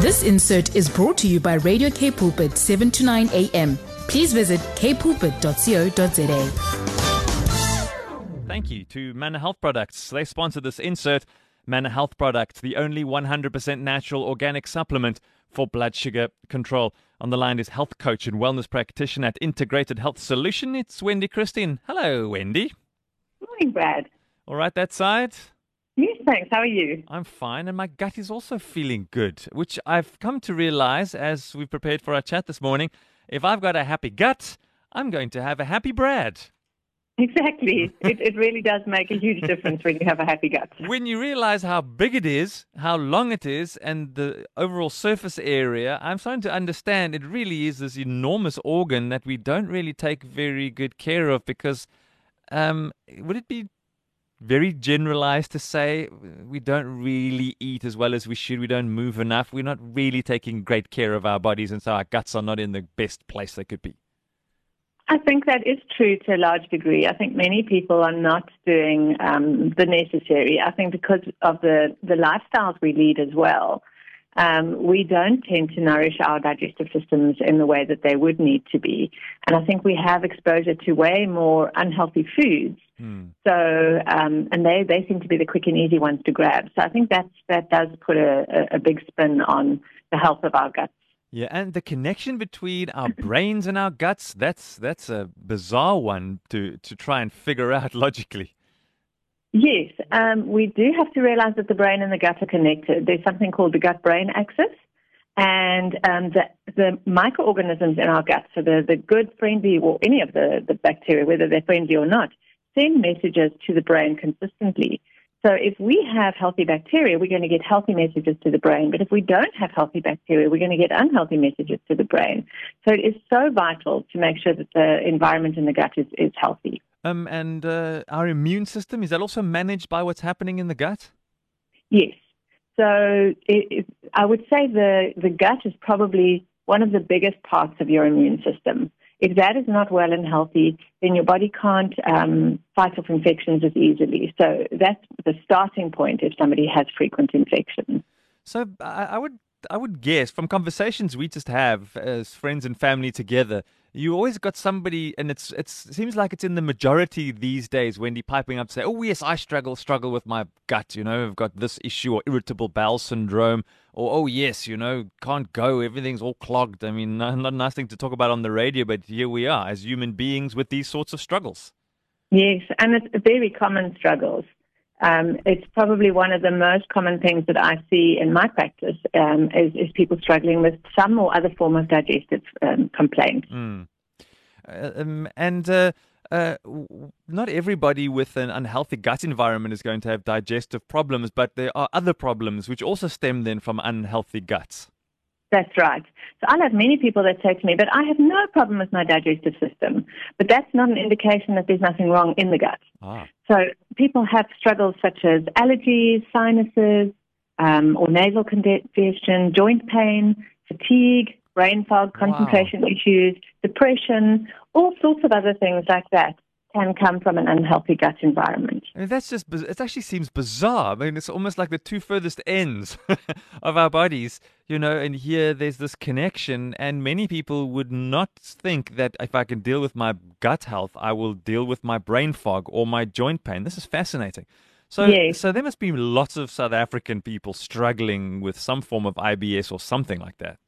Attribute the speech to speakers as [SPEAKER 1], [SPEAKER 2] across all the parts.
[SPEAKER 1] This insert is brought to you by Radio K Pulpit 7 to 9 a.m. Please visit kpulpit.co.za.
[SPEAKER 2] Thank you to Manor Health Products. They sponsor this insert. Manor Health Products, the only 100% natural organic supplement for blood sugar control. On the line is health coach and wellness practitioner at Integrated Health Solution. It's Wendy Christien. Hello, Wendy.
[SPEAKER 3] Morning, Brad.
[SPEAKER 2] All right, that side?
[SPEAKER 3] Yes, thanks. How are you?
[SPEAKER 2] I'm fine, and my gut is also feeling good, which I've come to realize as we prepared for our chat this morning. If I've got a happy gut, I'm going to have a happy Brad.
[SPEAKER 3] Exactly. it, it really does make a huge difference when you have a happy gut.
[SPEAKER 2] When you realize how big it is, how long it is, and the overall surface area, I'm starting to understand it really is this enormous organ that we don't really take very good care of because um, would it be very generalized to say we don't really eat as well as we should. We don't move enough. We're not really taking great care of our bodies, and so our guts are not in the best place they could be.
[SPEAKER 3] I think that is true to a large degree. I think many people are not doing um, the necessary. I think because of the, the lifestyles we lead as well, um, we don't tend to nourish our digestive systems in the way that they would need to be. And I think we have exposure to way more unhealthy foods. Mm. So, um, and they, they seem to be the quick and easy ones to grab. So I think that's, that does put a, a big spin on the health of our guts.
[SPEAKER 2] Yeah, and the connection between our brains and our guts, that's that's a bizarre one to, to try and figure out logically.
[SPEAKER 3] Yes, um, we do have to realize that the brain and the gut are connected. There's something called the gut brain axis, and um, the, the microorganisms in our gut, so the, the good, friendly, or any of the, the bacteria, whether they're friendly or not, send messages to the brain consistently. So if we have healthy bacteria, we're going to get healthy messages to the brain. But if we don't have healthy bacteria, we're going to get unhealthy messages to the brain. So it is so vital to make sure that the environment in the gut is, is healthy.
[SPEAKER 2] Um, and uh, our immune system, is that also managed by what's happening in the gut?
[SPEAKER 3] Yes. So it, it, I would say the, the gut is probably one of the biggest parts of your immune system. If that is not well and healthy, then your body can't um, fight off infections as easily. So that's the starting point if somebody has frequent infections.
[SPEAKER 2] So I would I would guess from conversations we just have as friends and family together, you always got somebody, and it's it's it seems like it's in the majority these days. Wendy piping up to say, "Oh yes, I struggle struggle with my gut. You know, I've got this issue or irritable bowel syndrome, or oh yes, you know, can't go. Everything's all clogged. I mean, not, not a nice thing to talk about on the radio, but here we are as human beings with these sorts of struggles.
[SPEAKER 3] Yes, and it's very common struggles. Um, it's probably one of the most common things that I see in my practice um, is, is, people struggling with some or other form of digestive um, complaint.
[SPEAKER 2] Mm. Uh, and uh, uh, not everybody with an unhealthy gut environment is going to have digestive problems, but there are other problems which also stem then from unhealthy guts.
[SPEAKER 3] That's right. So I'll have many people that say to me, but I have no problem with my digestive system. But that's not an indication that there's nothing wrong in the gut. Ah. So people have struggles such as allergies, sinuses, um, or nasal congestion, joint pain, fatigue, brain fog, concentration wow. issues, depression, all sorts of other things like that can come from an unhealthy gut environment.
[SPEAKER 2] I mean, that's just, it actually seems bizarre. I mean, it's almost like the two furthest ends of our bodies, you know, and here there's this connection. And many people would not think that if I can deal with my gut health, I will deal with my brain fog or my joint pain. This is fascinating. So, yes. so there must be lots of South African people struggling with some form of IBS or something like that.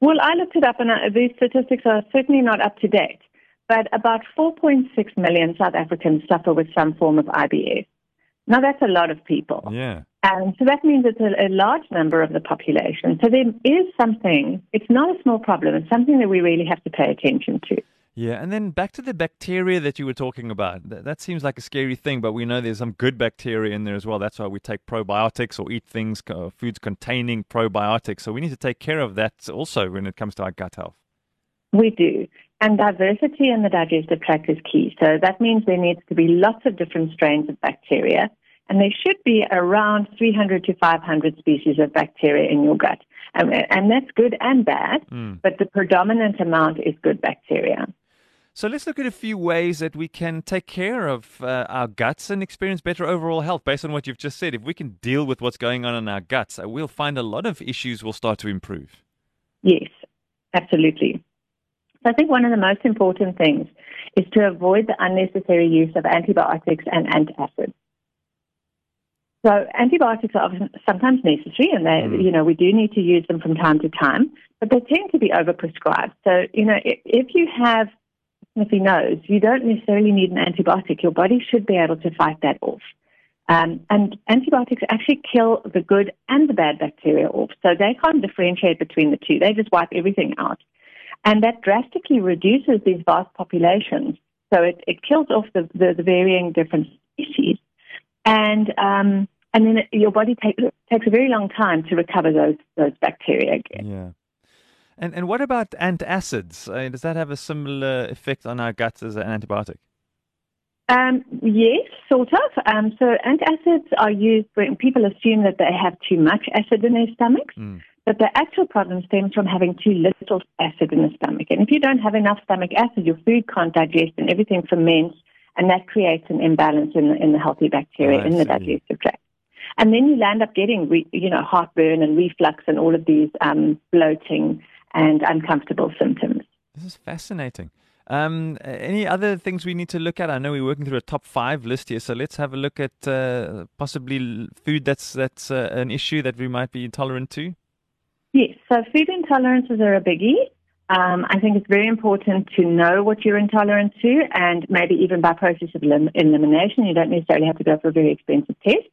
[SPEAKER 3] Well, I looked it up, and uh, these statistics are certainly not up to date but about 4.6 million South Africans suffer with some form of IBS. Now, that's a lot of people.
[SPEAKER 2] Yeah.
[SPEAKER 3] And so that means it's a, a, large number of the population. So there is something, it's not a small problem, it's something that we really have to pay attention to.
[SPEAKER 2] Yeah, and then back to the bacteria that you were talking about. That, that, seems like a scary thing, but we know there's some good bacteria in there as well. That's why we take probiotics or eat things, uh, foods containing probiotics. So we need to take care of that also when it comes to our gut health.
[SPEAKER 3] We do. And diversity in the digestive tract is key. So that means there needs to be lots of different strains of bacteria, and there should be around 300 to 500 species of bacteria in your gut. And, and that's good and bad, mm. but the predominant amount is good bacteria.
[SPEAKER 2] So let's look at a few ways that we can take care of uh, our guts and experience better overall health based on what you've just said. If we can deal with what's going on in our guts, uh, we'll find a lot of issues will start to improve.
[SPEAKER 3] Yes, absolutely. So I think one of the most important things is to avoid the unnecessary use of antibiotics and antacids. So antibiotics are sometimes necessary, and they, mm. you know, we do need to use them from time to time, but they tend to be overprescribed. So, you know, if, if you have sniffy nose, you don't necessarily need an antibiotic. Your body should be able to fight that off. Um, and antibiotics actually kill the good and the bad bacteria off. So they can't differentiate between the two. They just wipe everything out. And that drastically reduces these vast populations. So it, it kills off the, the, the varying different species. And, um, and then it, your body take, takes a very long time to recover those, those bacteria again.
[SPEAKER 2] Yeah. And and what about antacids? Uh, does that have a similar effect on our guts as an antibiotic?
[SPEAKER 3] Um, yes, sort of. Um, so antacids are used when people assume that they have too much acid in their stomachs, mm. But the actual problem stems from having too little acid in the stomach. And if you don't have enough stomach acid, your food can't digest and everything ferments, and that creates an imbalance in the, in the healthy bacteria oh, in the digestive tract. And then you land up getting, re, you know, heartburn and reflux and all of these um, bloating and uncomfortable symptoms.
[SPEAKER 2] This is fascinating. Um, any other things we need to look at? I know we're working through a top five list here, so let's have a look at uh, possibly food that's that's uh, an issue that we might be intolerant to.
[SPEAKER 3] Yes, so food intolerances are a biggie. Um, I think it's very important to know what you're intolerant to, and maybe even by process of elim- elimination, you don't necessarily have to go for a very expensive test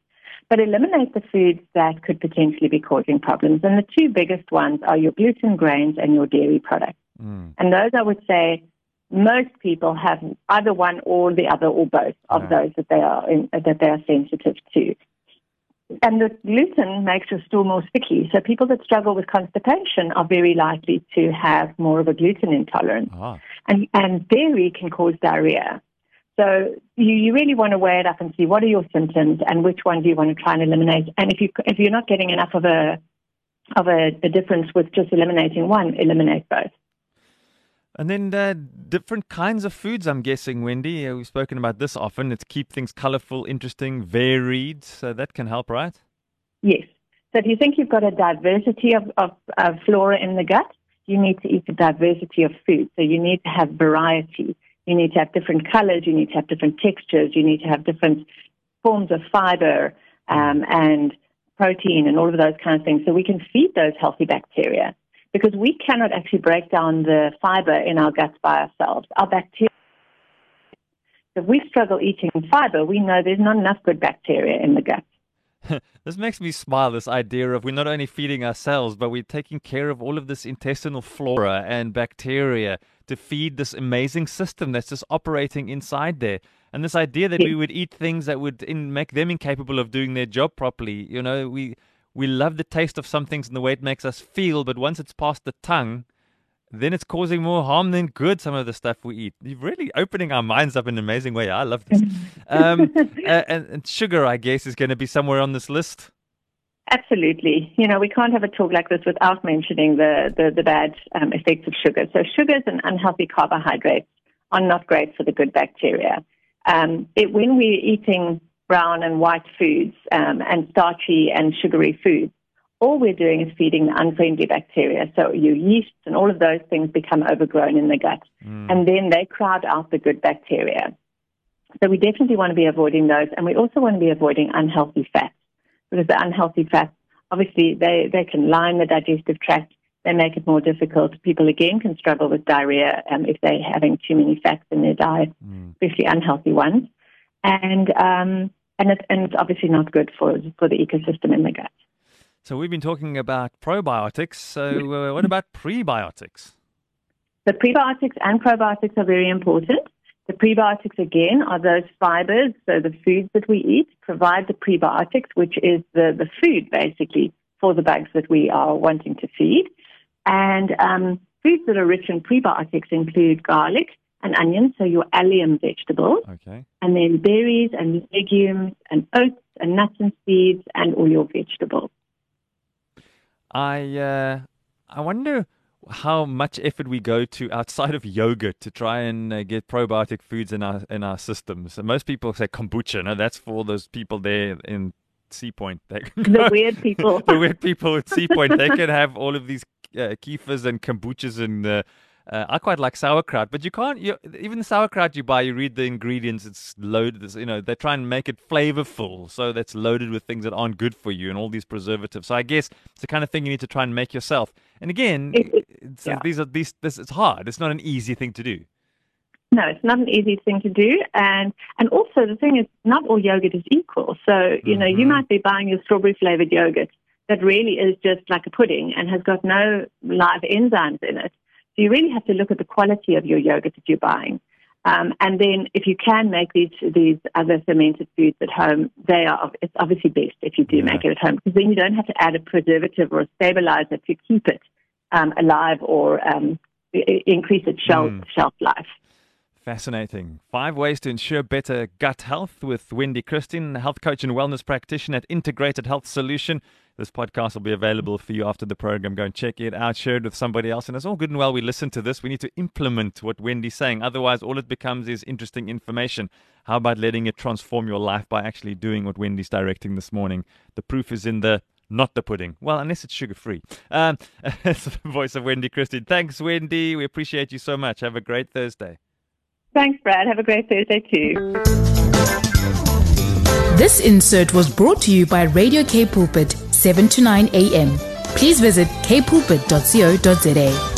[SPEAKER 3] but eliminate the foods that could potentially be causing problems. And the two biggest ones are your gluten, grains, and your dairy products. Mm. And those, I would say, most people have either one or the other or both of right. those that they are in, that they are sensitive to. And the gluten makes your stool more sticky. So people that struggle with constipation are very likely to have more of a gluten intolerance. Ah. And, and dairy can cause diarrhea. So you, you really want to weigh it up and see what are your symptoms and which one do you want to try and eliminate. And if you if you're not getting enough of a of a, a difference with just eliminating one, eliminate both.
[SPEAKER 2] And then uh, different kinds of foods, I'm guessing, Wendy. Uh, we've spoken about this often. It's keep things colorful, interesting, varied. So that can help, right?
[SPEAKER 3] Yes. So if you think you've got a diversity of, of, of flora in the gut, you need to eat a diversity of food. So you need to have variety. You need to have different colors. You need to have different textures. You need to have different forms of fiber um, and protein and all of those kind of things. So we can feed those healthy bacteria because we cannot actually break down the fiber in our guts by ourselves. Our bacteria. If we struggle eating fiber, we know there's not enough good bacteria in the gut.
[SPEAKER 2] this makes me smile this idea of we're not only feeding ourselves, but we're taking care of all of this intestinal flora and bacteria to feed this amazing system that's just operating inside there. And this idea that we would eat things that would in, make them incapable of doing their job properly, you know, we we love the taste of some things and the way it makes us feel, but once it's past the tongue, then it's causing more harm than good. Some of the stuff we eat. You're really opening our minds up in an amazing way. I love this. um, uh, and, and, sugar, I guess, is going to be somewhere on this list.
[SPEAKER 3] Absolutely. You know, we can't have a talk like this without mentioning the, the, the bad um, effects of sugar. So sugars and unhealthy carbohydrates are not great for the good bacteria. Um, it, when we're eating brown and white foods um, and starchy and sugary foods, all we're doing is feeding the unfriendly bacteria. So your yeasts and all of those things become overgrown in the gut. Mm. And then they crowd out the good bacteria. So we definitely want to be avoiding those. And we also want to be avoiding unhealthy fats because the unhealthy fats, obviously, they, they can line the digestive tract. They make it more difficult. People, again, can struggle with diarrhea um, if they're having too many fats in their diet, mm. especially unhealthy ones. And, um, and, it, and it's obviously not good for, for the ecosystem in the gut.
[SPEAKER 2] So we've been talking about probiotics. So uh, what about prebiotics?
[SPEAKER 3] The prebiotics and probiotics are very important. The prebiotics, again, are those fibers, so the foods that we eat provide the prebiotics, which is the, the food basically for the bugs that we are wanting to feed. And um, foods that are rich in prebiotics include garlic and onions, so your allium vegetables. Okay. And then berries and legumes and oats and nuts and seeds and all your vegetables.
[SPEAKER 2] I uh, I wonder how much effort we go to outside of yogurt to try and uh, get probiotic foods in our in our systems. And most people say kombucha. No, that's for those people there in Sea Point.
[SPEAKER 3] the weird people.
[SPEAKER 2] the weird people at Sea Point. They can have all of these uh, kefirs and kombuchas and. Uh, uh, I quite like sauerkraut, but you can't. You, even the sauerkraut you buy, you read the ingredients. It's loaded. You know, they try and make it flavorful, so that's loaded with things that aren't good for you and all these preservatives. So I guess it's the kind of thing you need to try and make yourself. And again, it, yeah. these are these. This it's hard. It's not an easy thing to do.
[SPEAKER 3] No, it's not an easy thing to do, and and also the thing is, not all yogurt is equal. So you know, mm-hmm. you might be buying your strawberry flavored yogurt that really is just like a pudding and has got no live enzymes in it. So you really have to look at the quality of your yogurt that you're buying. Um, and then if you can make these these other fermented foods at home, they are it's obviously best if you do yeah. make it at home because then you don't have to add a preservative or a stabilizer to keep it um, alive or um, increase its shelf mm. shelf life.
[SPEAKER 2] Fascinating. Five ways to ensure better gut health with Wendy Christien, health coach and wellness practitioner at Integrated Health Solution. This podcast will be available for you after the program. Go and check it out, share it with somebody else. And it's all good and well we listen to this. We need to implement what Wendy's saying. Otherwise, all it becomes is interesting information. How about letting it transform your life by actually doing what Wendy's directing this morning? The proof is in the not the pudding. Well, unless it's sugar free. Um, the voice of Wendy Christien. Thanks, Wendy. We appreciate you so much. Have a great Thursday.
[SPEAKER 3] Thanks, Brad. Have a great Thursday too.
[SPEAKER 1] This insert was brought to you by Radio K Pulpit, 7 to 9 a.m. Please visit kpulpit.co.za.